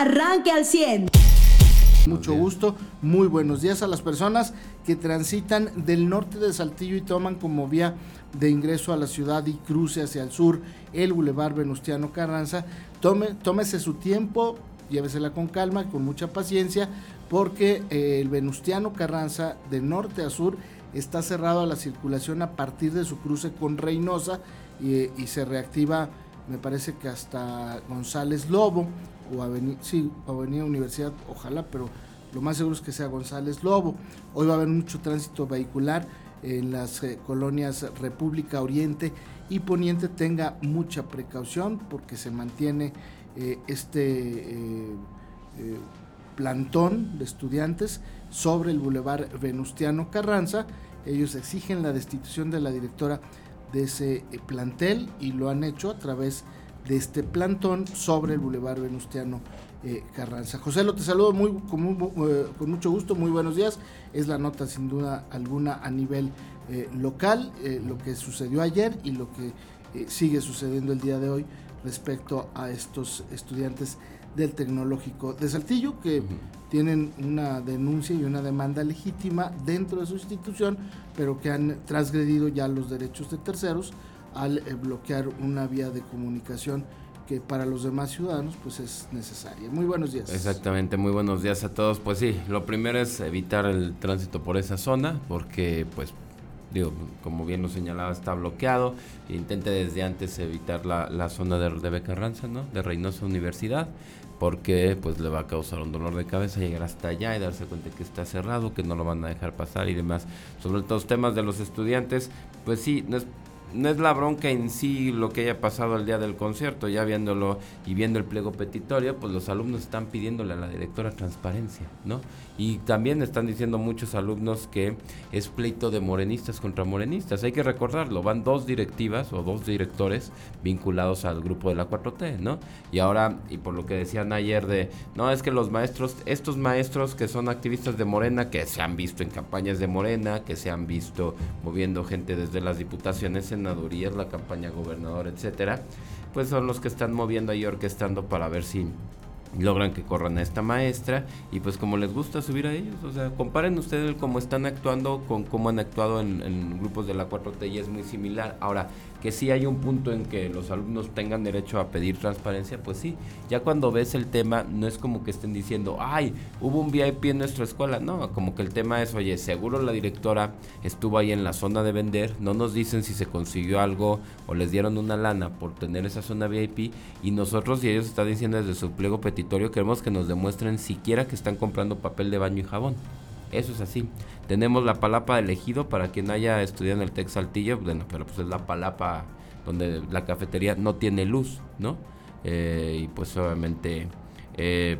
arranque al 100. Mucho gusto, muy buenos días a las personas que transitan del norte de Saltillo y toman como vía de ingreso a la ciudad y cruce hacia el sur el Boulevard Venustiano Carranza. Tome, tómese su tiempo, llévesela con calma, con mucha paciencia, porque eh, el Venustiano Carranza de norte a sur está cerrado a la circulación a partir de su cruce con Reynosa y, y se reactiva, me parece que hasta González Lobo o Avenida, sí, Avenida Universidad, ojalá, pero lo más seguro es que sea González Lobo. Hoy va a haber mucho tránsito vehicular en las eh, colonias República Oriente y Poniente. Tenga mucha precaución porque se mantiene eh, este eh, plantón de estudiantes sobre el bulevar Venustiano Carranza. Ellos exigen la destitución de la directora de ese plantel y lo han hecho a través de este plantón sobre el Boulevard Venustiano eh, Carranza. José, lo te saludo muy, con, muy, eh, con, mucho gusto, muy buenos días. Es la nota sin duda alguna a nivel eh, local, lo que sucedió ayer y lo que sigue sucediendo el día de hoy respecto a estos estudiantes del Tecnológico de Saltillo que uh -huh. tienen una denuncia y una demanda legítima dentro de su institución, pero que han transgredido ya los derechos de terceros al eh, bloquear una vía de comunicación que para los demás ciudadanos pues es necesaria. Muy buenos días. Exactamente, muy buenos días a todos. Pues sí, lo primero es evitar el tránsito por esa zona porque pues digo, como bien lo señalaba, está bloqueado. Intente desde antes evitar la, la zona de, de Becarranza, ¿no? De Reynosa Universidad, porque pues le va a causar un dolor de cabeza llegar hasta allá y darse cuenta que está cerrado, que no lo van a dejar pasar y demás. Sobre los temas de los estudiantes, pues sí, no es no es la bronca en sí lo que haya pasado el día del concierto, ya viéndolo y viendo el pliego petitorio, pues los alumnos están pidiéndole a la directora transparencia, ¿no? Y también están diciendo muchos alumnos que es pleito de morenistas contra morenistas, hay que recordarlo, van dos directivas o dos directores vinculados al grupo de la 4T, ¿no? Y ahora, y por lo que decían ayer de, no, es que los maestros, estos maestros que son activistas de Morena, que se han visto en campañas de Morena, que se han visto moviendo gente desde las diputaciones, senadurías, la campaña gobernador, etcétera, pues son los que están moviendo y orquestando para ver si logran que corran a esta maestra y pues como les gusta subir a ellos, o sea, comparen ustedes cómo están actuando con cómo han actuado en, grupos de la 4T y es muy similar. Ahora, que sí hay un punto en que los alumnos tengan derecho a pedir transparencia, pues sí. Ya cuando ves el tema, no es como que estén diciendo, ay, hubo un VIP en nuestra escuela. No, como que el tema es, oye, seguro la directora estuvo ahí en la zona de vender, no nos dicen si se consiguió algo o les dieron una lana por tener esa zona VIP y nosotros, y ellos están diciendo desde su pliego petitorio, queremos que nos demuestren siquiera que están comprando papel de baño y jabón. Eso es así. Tenemos la palapa de elegido para quien haya estudiado en el Tec Saltillo, bueno, pero pues es la palapa donde la cafetería no tiene luz, ¿no? Eh, y pues obviamente eh,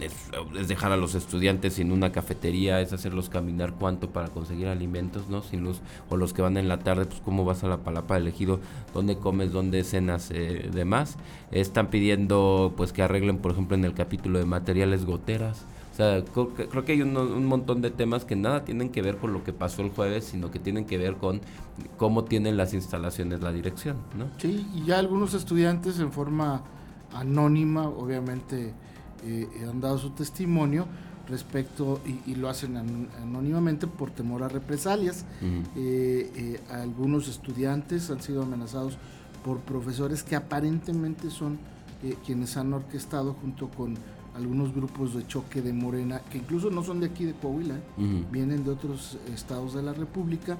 es, dejar a los estudiantes sin una cafetería, es hacerlos caminar cuánto para conseguir alimentos, ¿no? Sin luz. O los que van en la tarde, pues cómo vas a la palapa elegido, dónde comes, dónde cenas, eh, demás. Están pidiendo pues que arreglen, por ejemplo, en el capítulo de materiales goteras. O sea, creo que, creo que hay un, un, montón de temas que nada tienen que ver con lo que pasó el jueves, sino que tienen que ver con cómo tienen las instalaciones la dirección, ¿no? Sí, y ya algunos estudiantes en forma anónima, obviamente, eh, han dado su testimonio respecto y, y, lo hacen an, anónimamente por temor a represalias. Uh -huh. eh, eh, algunos estudiantes han sido amenazados por profesores que aparentemente son eh, quienes han orquestado junto con algunos grupos de choque de Morena, que incluso no son de aquí de Coahuila, uh -huh. vienen de otros estados de la República,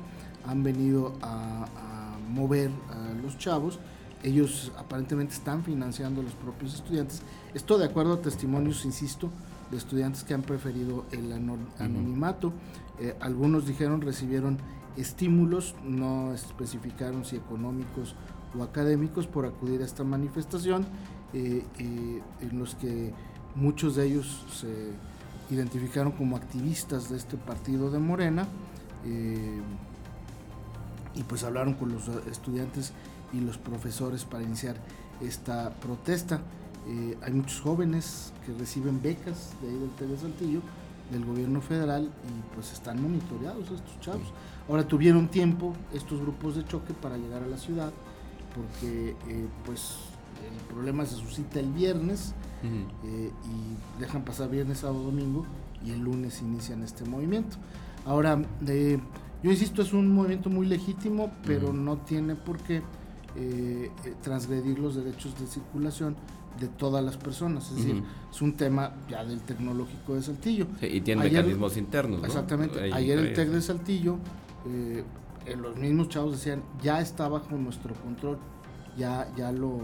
han venido a, a, mover a los chavos, ellos aparentemente están financiando a los propios estudiantes, esto de acuerdo a testimonios, insisto, de estudiantes que han preferido el anonimato, uh -huh. eh, algunos dijeron recibieron estímulos, no especificaron si económicos o académicos por acudir a esta manifestación, eh, eh, en los que muchos de ellos se identificaron como activistas de este partido de Morena y pues hablaron con los estudiantes y los profesores para iniciar esta protesta. Eh, hay muchos jóvenes que reciben becas de ahí del TV Saltillo, del gobierno federal, y pues están monitoreados estos chavos. Ahora tuvieron tiempo estos grupos de choque para llegar a la ciudad, porque eh, pues el problema se suscita el viernes eh, y dejan pasar viernes, sábado, domingo y el lunes inician este movimiento. Ahora, yo insisto, es un movimiento muy legítimo, pero no tiene por qué eh, transgredir los derechos de circulación de todas las personas. Es decir, es un tema ya del tecnológico de Saltillo. y tiene mecanismos internos. Exactamente. Ayer el TEC de Saltillo, eh, los mismos chavos decían, ya está bajo nuestro control, ya, ya lo,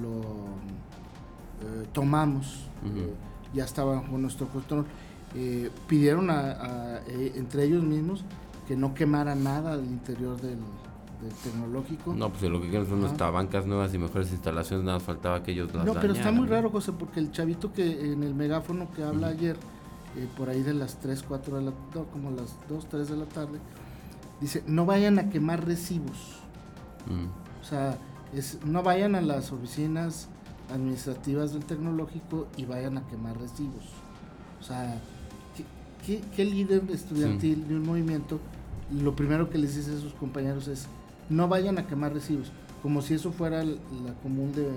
lo eh, tomamos, eh, ya está bajo nuestro control. pidieron a, entre ellos mismos que no quemara nada al interior del, tecnológico. No, pues lo que quieren son nuestras bancas nuevas y mejores instalaciones, nada faltaba que ellos las No, pero está muy raro, José, porque el chavito que en el megáfono que habla ayer, eh, por ahí de las 3, 4 de la no, como las 2, 3 de la tarde, dice, no vayan a quemar recibos. O sea, es, no vayan a las oficinas administrativas del tecnológico y vayan a quemar recibos. O sea, ¿qué, líder estudiantil de un movimiento lo primero que les dice a sus compañeros es no vayan a quemar recibos, como si eso fuera la común de,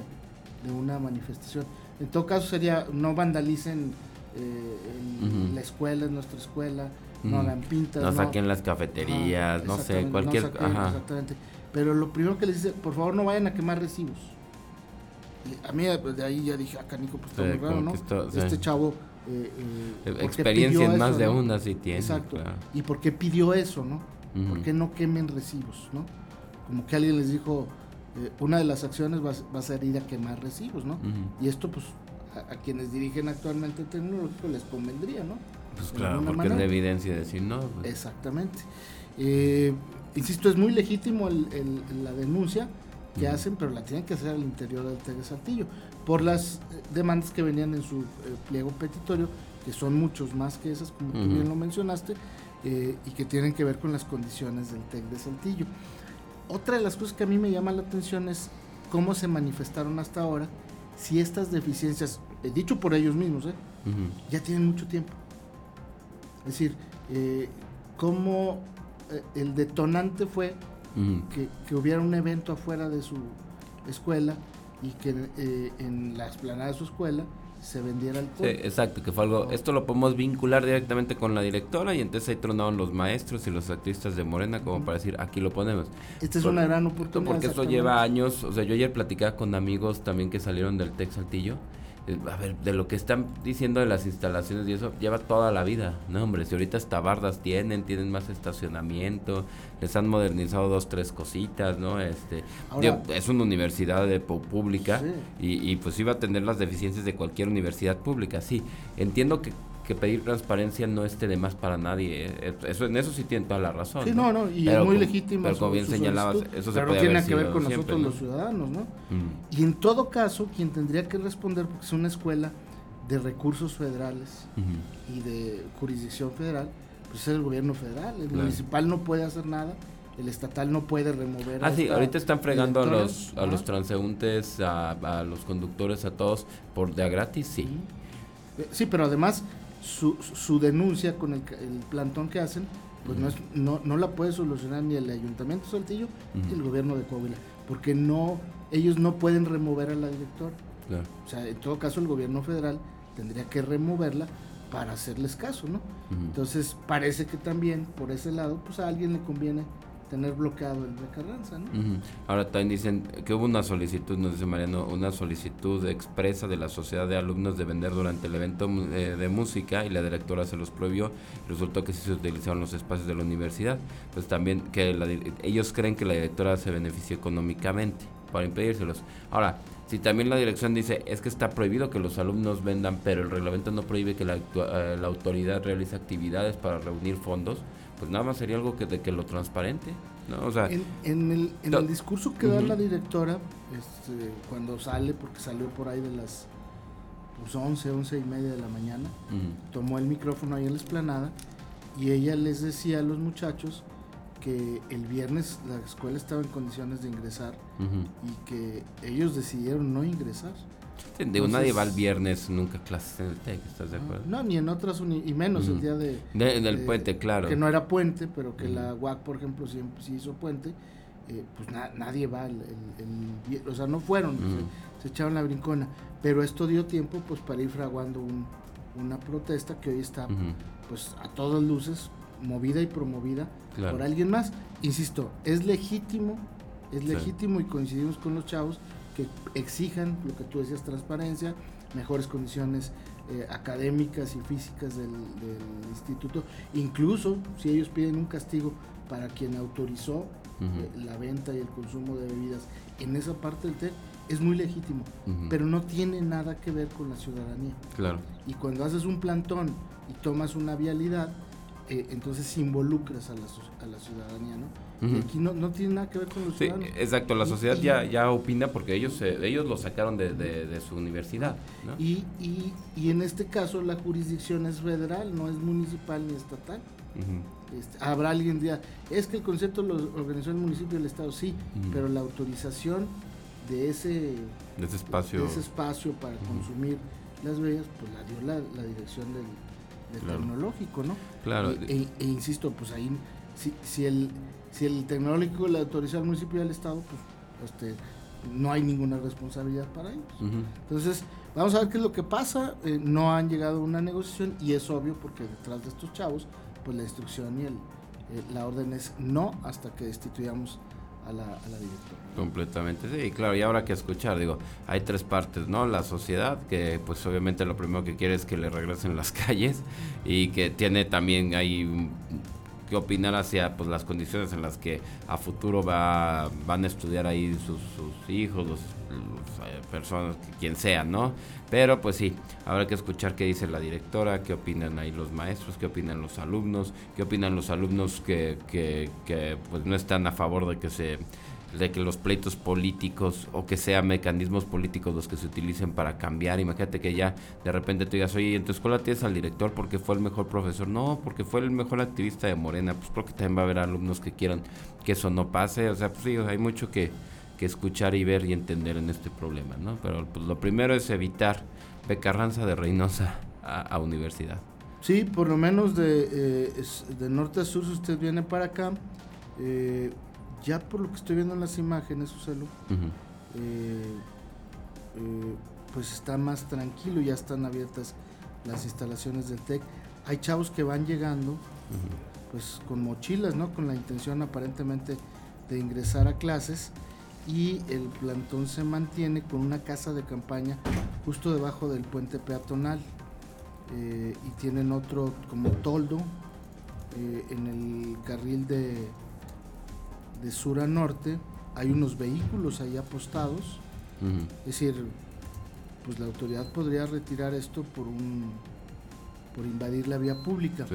una manifestación. En todo caso sería, no vandalicen eh, la escuela, en nuestra escuela, no hagan pintas. No, saquen las cafeterías, no sé, cualquier... Exactamente. Pero lo primero que les dice, por favor no vayan a quemar recibos. a mí pues, de ahí ya dije, acá Nico, pues está muy raro, ¿no? Este chavo... Eh, eh, experiencia en más de una sí tiene. Exacto. ¿Y por qué pidió eso, no? ¿Por qué no quemen recibos, no? Como que alguien les dijo, eh, una de las acciones va, a ser ir a quemar recibos, ¿no? Y esto, pues, a, quienes dirigen actualmente el tecnológico les convendría, ¿no? Pues claro, porque es de evidencia decir no. Pues. Exactamente. Eh, insisto, es muy legítimo la denuncia que hacen, pero la tienen que hacer al interior del TEG Saltillo, por las eh, demandas que venían en su pliego petitorio, que son muchos más que esas, como tú bien lo mencionaste, y que tienen que ver con las condiciones del TEC de Saltillo. Otra de las cosas que a mí me llama la atención es cómo se manifestaron hasta ahora si estas deficiencias, eh, dicho por ellos mismos, ¿eh? ya tienen mucho tiempo. Es decir, eh, cómo el detonante fue que, que, hubiera un evento afuera de su escuela y que en la explanada de su escuela se vendiera el Sí, exacto, que fue algo, esto lo podemos vincular directamente con la directora y entonces ahí tronaron los maestros y los activistas de Morena como para decir, aquí lo ponemos. Esta es una gran oportunidad. Porque esto lleva años, o sea, yo ayer platicaba con amigos también que salieron del Tex Saltillo a ver, de lo que están diciendo de las instalaciones y eso, lleva toda la vida, ¿no, hombre? Si ahorita hasta bardas tienen, tienen más estacionamiento, les han modernizado dos, tres cositas, ¿no? Este, es una universidad de, pública y, y pues iba a tener las deficiencias de cualquier universidad pública, sí. Entiendo que que pedir transparencia no esté de más para nadie. Eh, eso, en eso sí tiene toda la razón. Sí, no, no, y es muy legítimo. Pero como bien señalabas, eso se puede tiene que ver con nosotros los ciudadanos, ¿no? Mm. Y en todo caso, quien tendría que responder, porque es una escuela de recursos federales y de jurisdicción federal, pues es el gobierno federal. El municipal no puede hacer nada el estatal no puede remover. Ah, sí, ahorita están fregando a los, a los transeúntes, a, a, los conductores, a todos por de a gratis, sí. Sí, pero además su, su denuncia con el, plantón que hacen, pues no, es, no, no, la puede solucionar ni el Ayuntamiento de Saltillo ni el gobierno de Coahuila, porque no ellos no pueden remover a la directora. O sea, en todo caso el gobierno federal tendría que removerla para hacerles caso, ¿no? Entonces parece que también por ese lado, pues a alguien le conviene tener bloqueado el de Carranza, ¿no? Ahora también dicen que hubo una solicitud, nos dice Mariano, una solicitud expresa de la sociedad de alumnos de vender durante el evento eh, de música y la directora se los prohibió. Resultó que sí se utilizaron los espacios de la universidad. Pues también que ellos creen que la directora se benefició económicamente para impedírselos. Ahora, si también la dirección dice es que está prohibido que los alumnos vendan, pero el reglamento no prohíbe que la, eh, la autoridad realice actividades para reunir fondos, pues nada más sería algo que de que lo transparente. ¿no? O sea, en, el, en el, discurso que da la directora, este, cuando sale, porque salió por ahí de las pues, 11, 11 y media de la mañana, tomó el micrófono ahí en la esplanada y ella les decía a los muchachos que el viernes la escuela estaba en condiciones de ingresar y que ellos decidieron no ingresar. De nadie va el viernes nunca clases en el TEC, ¿estás de acuerdo? No, ni en otras, y menos el día de, del puente, claro. Que no era puente, pero que la UAC, por ejemplo, sí, hizo puente. eh, pues nadie va, el, o sea, no fueron, se, echaron la brincona, pero esto dio tiempo pues para ir fraguando una protesta que hoy está pues a todas luces movida y promovida por alguien más. Insisto, es legítimo, es legítimo y coincidimos con los chavos que exijan lo que tú decías, transparencia, mejores condiciones eh, académicas y físicas del, instituto, incluso si ellos piden un castigo para quien autorizó eh, la venta y el consumo de bebidas en esa parte del TEC, es muy legítimo, pero no tiene nada que ver con la ciudadanía. Claro. Y cuando haces un plantón y tomas una vialidad, eh, entonces involucras a la, a la ciudadanía, ¿no? y aquí no, no, tiene nada que ver con los sí, Exacto, la sociedad ya, ya opina porque ellos, ellos lo sacaron de, de, su universidad. ¿no? Y, y, y, en este caso la jurisdicción es federal, no es municipal ni estatal. este, habrá alguien día, es que el concepto lo organizó el municipio y el estado, sí, pero la autorización de ese, de ese espacio, de ese espacio para consumir las bellas, pues la dio la, la dirección del, tecnológico, ¿no? Claro. E, e, insisto, pues ahí, si, si, el, si el tecnológico le autorizó al municipio y al Estado, pues este, no hay ninguna responsabilidad para ellos. Entonces, vamos a ver qué es lo que pasa. Eh, no han llegado a una negociación y es obvio porque detrás de estos chavos, pues la instrucción y el, eh, la orden es no hasta que destituyamos a la, directora. Completamente, sí, claro, y ahora que escuchar, digo, hay tres partes, ¿no? La sociedad, que pues obviamente lo primero que quiere es que le regresen las calles y que tiene también ahí que opinar hacia pues las condiciones en las que a futuro va, van a estudiar ahí sus, hijos, los, personas, quien sea, ¿no? Pero pues sí, habrá que escuchar qué dice la directora, qué opinan ahí los maestros, qué opinan los alumnos, qué opinan los alumnos que, que, que pues no están a favor de que se de que los pleitos políticos o que sean mecanismos políticos los que se utilicen para cambiar. Imagínate que ya de repente tú digas, oye, en tu escuela tienes al director porque fue el mejor profesor. No, porque fue el mejor activista de Morena. Pues creo que también va a haber alumnos que quieran que eso no pase. O sea, pues sí, hay mucho que, que escuchar y ver y entender en este problema, ¿no? Pero pues, lo primero es evitar becarranza de Reynosa a, universidad. Sí, por lo menos de, eh, de norte a sur, si usted viene para acá, eh, ya por lo que estoy viendo en las imágenes, Suselo, eh, eh, pues está más tranquilo, ya están abiertas las instalaciones del TEC. Hay chavos que van llegando, pues con mochilas, ¿no? Con la intención aparentemente de ingresar a clases y el plantón se mantiene con una casa de campaña justo debajo del puente peatonal eh, y tienen otro como toldo en el carril de de sur a norte hay unos vehículos ahí apostados. Es decir, pues la autoridad podría retirar esto por un por invadir la vía pública.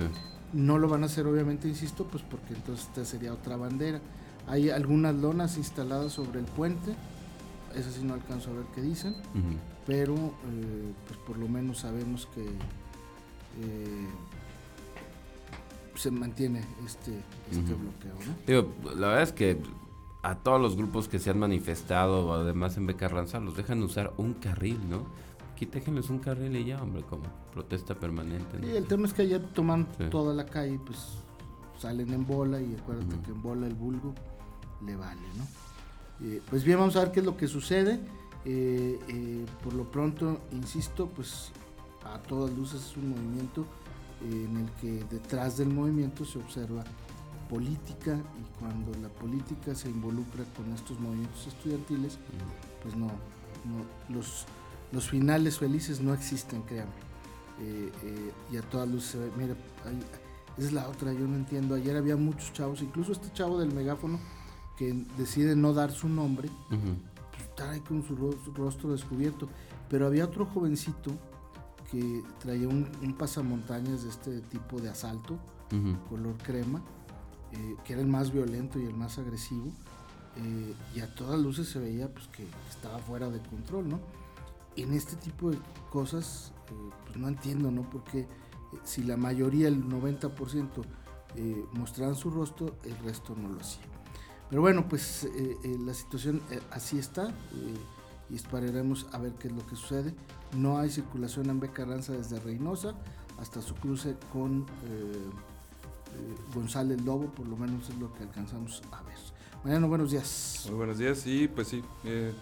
No lo van a hacer obviamente, insisto, pues porque entonces esta sería otra bandera. Hay algunas lonas instaladas sobre el puente, esas sí no alcanzo a ver qué dicen, pero eh, pues por lo menos sabemos que eh, se mantiene este, este bloqueo. la verdad es que a todos los grupos que se han manifestado, además en Becarranza, los dejan usar un carril, ¿no? Aquí déjenles un carril y ya, hombre, como protesta permanente. Y el tema es que ayer toman toda la calle, pues salen en bola y acuérdate que en bola el vulgo le vale, ¿no? Eh, pues bien, vamos a ver qué es lo que sucede. Eh, eh, por lo pronto, insisto, pues a todas luces es un movimiento en el que detrás del movimiento se observa política y cuando la política se involucra con estos movimientos estudiantiles, pues no, los, los finales felices no existen, créanme. Eh, eh, y a todas luces mira, esa es la otra, yo no entiendo. Ayer había muchos chavos, incluso este chavo del megáfono que decide no dar su nombre, pues, estar ahí con su rostro descubierto. Pero había otro jovencito que traía un, pasamontañas de este tipo de asalto, color crema, eh, que era el más violento y el más agresivo, eh, y a todas luces se veía pues, que estaba fuera de control, ¿no? En este tipo de cosas, eh, pues no entiendo, ¿no? Porque si la mayoría, el 90%, mostraban su rostro, el resto no lo hacía. Pero bueno, pues la situación así está y esperaremos a ver qué es lo que sucede. No hay circulación en Becarranza desde Reynosa hasta su cruce con eh, eh, González Lobo, por lo menos es lo que alcanzamos a ver. Mariano, buenos días. Muy buenos días, sí, pues sí. Eh,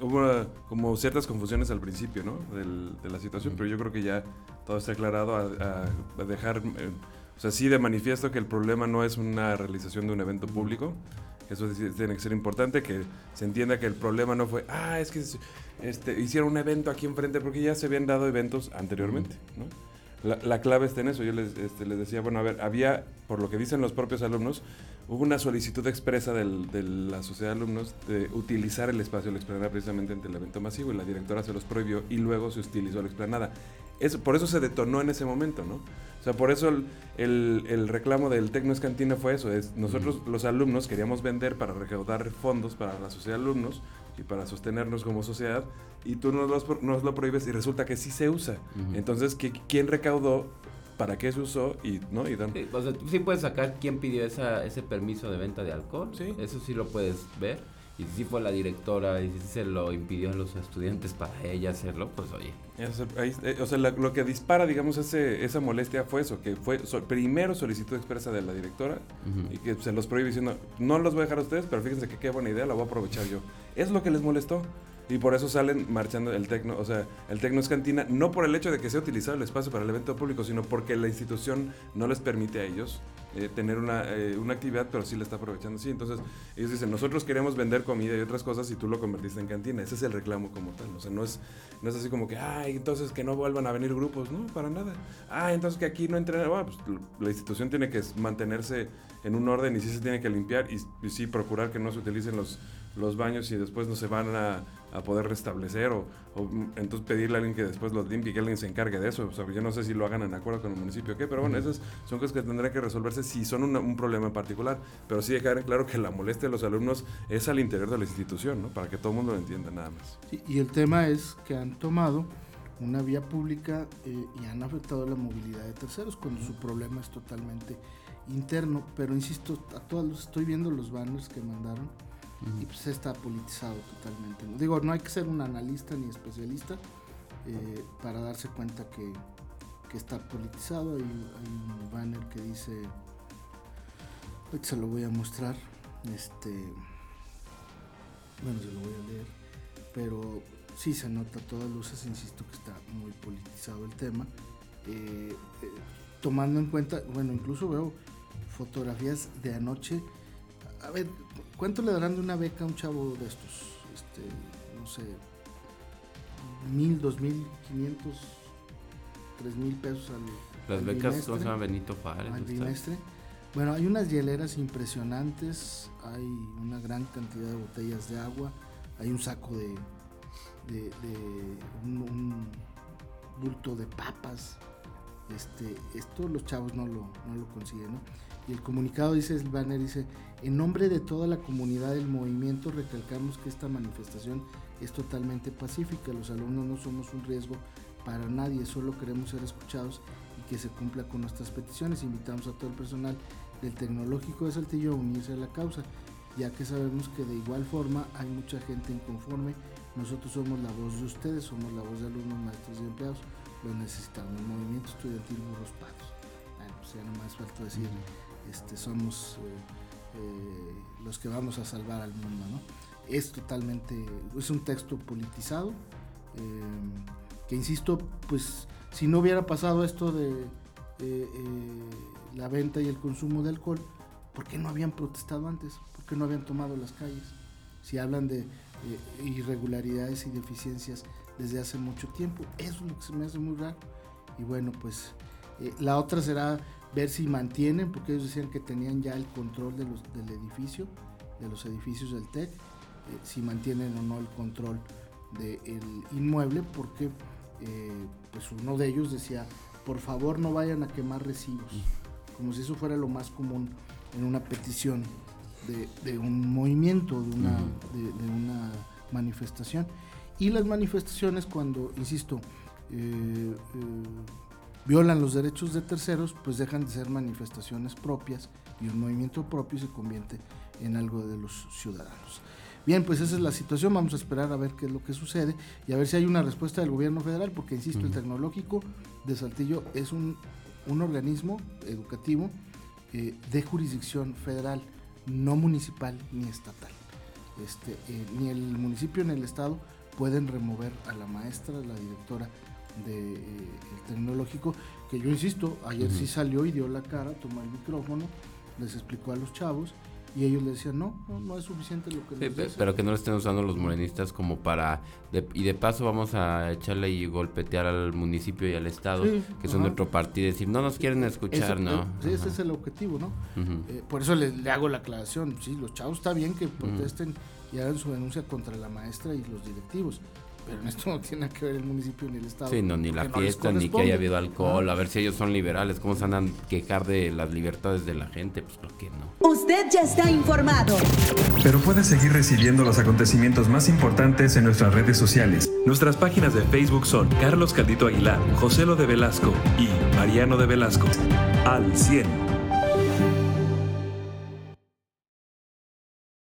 hubo como ciertas confusiones al principio, ¿no? de la situación, pero yo creo que ya todo está aclarado a, dejar, eh, o sea, sí de manifiesto que el problema no es una realización de un evento público. Eso tiene que ser importante, que se entienda que el problema no fue, ah, es que este, hicieron un evento aquí enfrente, porque ya se habían dado eventos anteriormente, ¿no? La, clave está en eso. Yo les, este, les decía, bueno, a ver, había, por lo que dicen los propios alumnos, hubo una solicitud expresa del, de la sociedad de alumnos de utilizar el espacio de la explanada precisamente ante el evento masivo y la directora se los prohibió y luego se utilizó la explanada. Eso, por eso se detonó en ese momento, ¿no? O sea, por eso el, el, reclamo del Tecno Escantina fue eso. Es, nosotros los alumnos queríamos vender para recaudar fondos para la sociedad de alumnos y para sostenernos como sociedad y tú nos, nos lo prohíbes y resulta que sí se usa. Entonces, ¿quién recaudó? ¿Para qué se usó? Y, ¿no? y sí, o sea, tú sí puedes sacar quién pidió esa, ese permiso de venta de alcohol. ¿Sí? Eso sí lo puedes ver. Y si fue la directora y si se lo impidió a los estudiantes para ella hacerlo, pues oye. Eh, o sea, lo que dispara, digamos, ese, esa molestia fue eso, que fue primero solicitud expresa de la directora y que se los prohíbe diciendo, no los voy a dejar a ustedes, pero fíjense que qué buena idea, la voy a aprovechar yo. Es lo que les molestó. Y por eso salen marchando el Tecno, o sea, el Tecno es cantina, no por el hecho de que sea utilizado el espacio para el evento público, sino porque la institución no les permite a ellos eh, tener una, eh, una, actividad, pero sí la está aprovechando. Sí, entonces ellos dicen, nosotros queremos vender comida y otras cosas y tú lo convertiste en cantina. Ese es el reclamo como tal. O sea, no es, no es así como que, ay, entonces que no vuelvan a venir grupos. No, para nada. Ah, entonces que aquí no entren. Bueno, pues la institución tiene que mantenerse en un orden y sí se tiene que limpiar y sí procurar que no se utilicen los los baños y después no se van a, poder restablecer o, entonces pedirle a alguien que después los limpie y que alguien se encargue de eso. O sea, yo no sé si lo hagan en acuerdo con el municipio o qué, pero bueno, esas son cosas que tendrán que resolverse si son un problema en particular. Pero sí dejar en claro que la molestia de los alumnos es al interior de la institución, ¿no? Para que todo el mundo lo entienda nada más. y el tema es que han tomado una vía pública eh, y han afectado la movilidad de terceros cuando su problema es totalmente interno. Pero insisto, a todos estoy viendo los banners que mandaron y pues está politizado totalmente. Digo, no hay que ser un analista ni especialista eh, para darse cuenta que, está politizado. Hay, un banner que dice, se lo voy a mostrar, este, bueno, se lo voy a leer, pero sí se nota a todas luces, insisto que está muy politizado el tema. Eh, eh, tomando en cuenta, bueno, incluso veo fotografías de anoche. A ver, ¿Cuánto le darán de una beca a un chavo de estos? Este, no sé, mil, dos mil, quinientos, tres mil pesos al. Las becas son se Benito Juárez. Al bimestre. Bueno, hay unas hieleras impresionantes, hay una gran cantidad de botellas de agua, hay un saco de, de, un, bulto de papas. Este, esto los chavos no lo, no lo consiguen, ¿no? Y el comunicado dice, el banner dice, en nombre de toda la comunidad del movimiento recalcamos que esta manifestación es totalmente pacífica, los alumnos no somos un riesgo para nadie, solo queremos ser escuchados y que se cumpla con nuestras peticiones. Invitamos a todo el personal del Tecnológico de Saltillo a unirse a la causa, ya que sabemos que de igual forma hay mucha gente inconforme. Nosotros somos la voz de ustedes, somos la voz de alumnos, maestros y empleados, lo necesitamos. El movimiento estudiantil Burros Patos. Bueno, pues ya no más falta decir este, somos eh, eh, los que vamos a salvar al mundo. ¿no? Es totalmente, es un texto politizado, eh, que insisto, pues si no hubiera pasado esto de la venta y el consumo de alcohol, ¿por qué no habían protestado antes? ¿Por qué no habían tomado las calles? Si hablan de irregularidades y deficiencias desde hace mucho tiempo, eso es lo que se me hace muy raro. Y bueno, pues la otra será ver si mantienen, porque ellos decían que tenían ya el control de los, del edificio, de los edificios del TEC, eh, si mantienen o no el control del inmueble, porque eh, pues uno de ellos decía, por favor no vayan a quemar recibos, como si eso fuera lo más común en una petición de, un movimiento, de una, de, una manifestación. Y las manifestaciones cuando, insisto, eh, violan los derechos de terceros, pues dejan de ser manifestaciones propias y un movimiento propio se convierte en algo de los ciudadanos. Bien, pues esa es la situación, vamos a esperar a ver qué es lo que sucede y a ver si hay una respuesta del gobierno federal, porque insisto, el tecnológico de Saltillo es un, organismo educativo eh, de jurisdicción federal, no municipal ni estatal. Este, eh, ni el municipio ni el estado pueden remover a la maestra, la directora del de, eh, tecnológico, que yo insisto, ayer sí salió y dio la cara, tomó el micrófono, les explicó a los chavos y ellos le decían, no, no, es suficiente lo que les Pero que no lo estén usando los morenistas como para... y de paso vamos a echarle y golpetear al municipio y al Estado, que son nuestro partido, y decir, no nos quieren escuchar, ¿no? Eh, sí, ese es el objetivo, ¿no? Eh, por eso le, le, hago la aclaración, sí, los chavos está bien que protesten y hagan su denuncia contra la maestra y los directivos, pero en esto no tiene que ver el municipio ni el Estado. Sí, no, ni la fiesta, ni que haya habido alcohol. A ver si ellos son liberales. ¿Cómo se andan a quejar de las libertades de la gente? Pues creo que no. Usted ya está informado. Pero puede seguir recibiendo los acontecimientos más importantes en nuestras redes sociales. Nuestras páginas de Facebook son Carlos Caldito Aguilar, José Lo de Velasco y Mariano de Velasco. Al 100.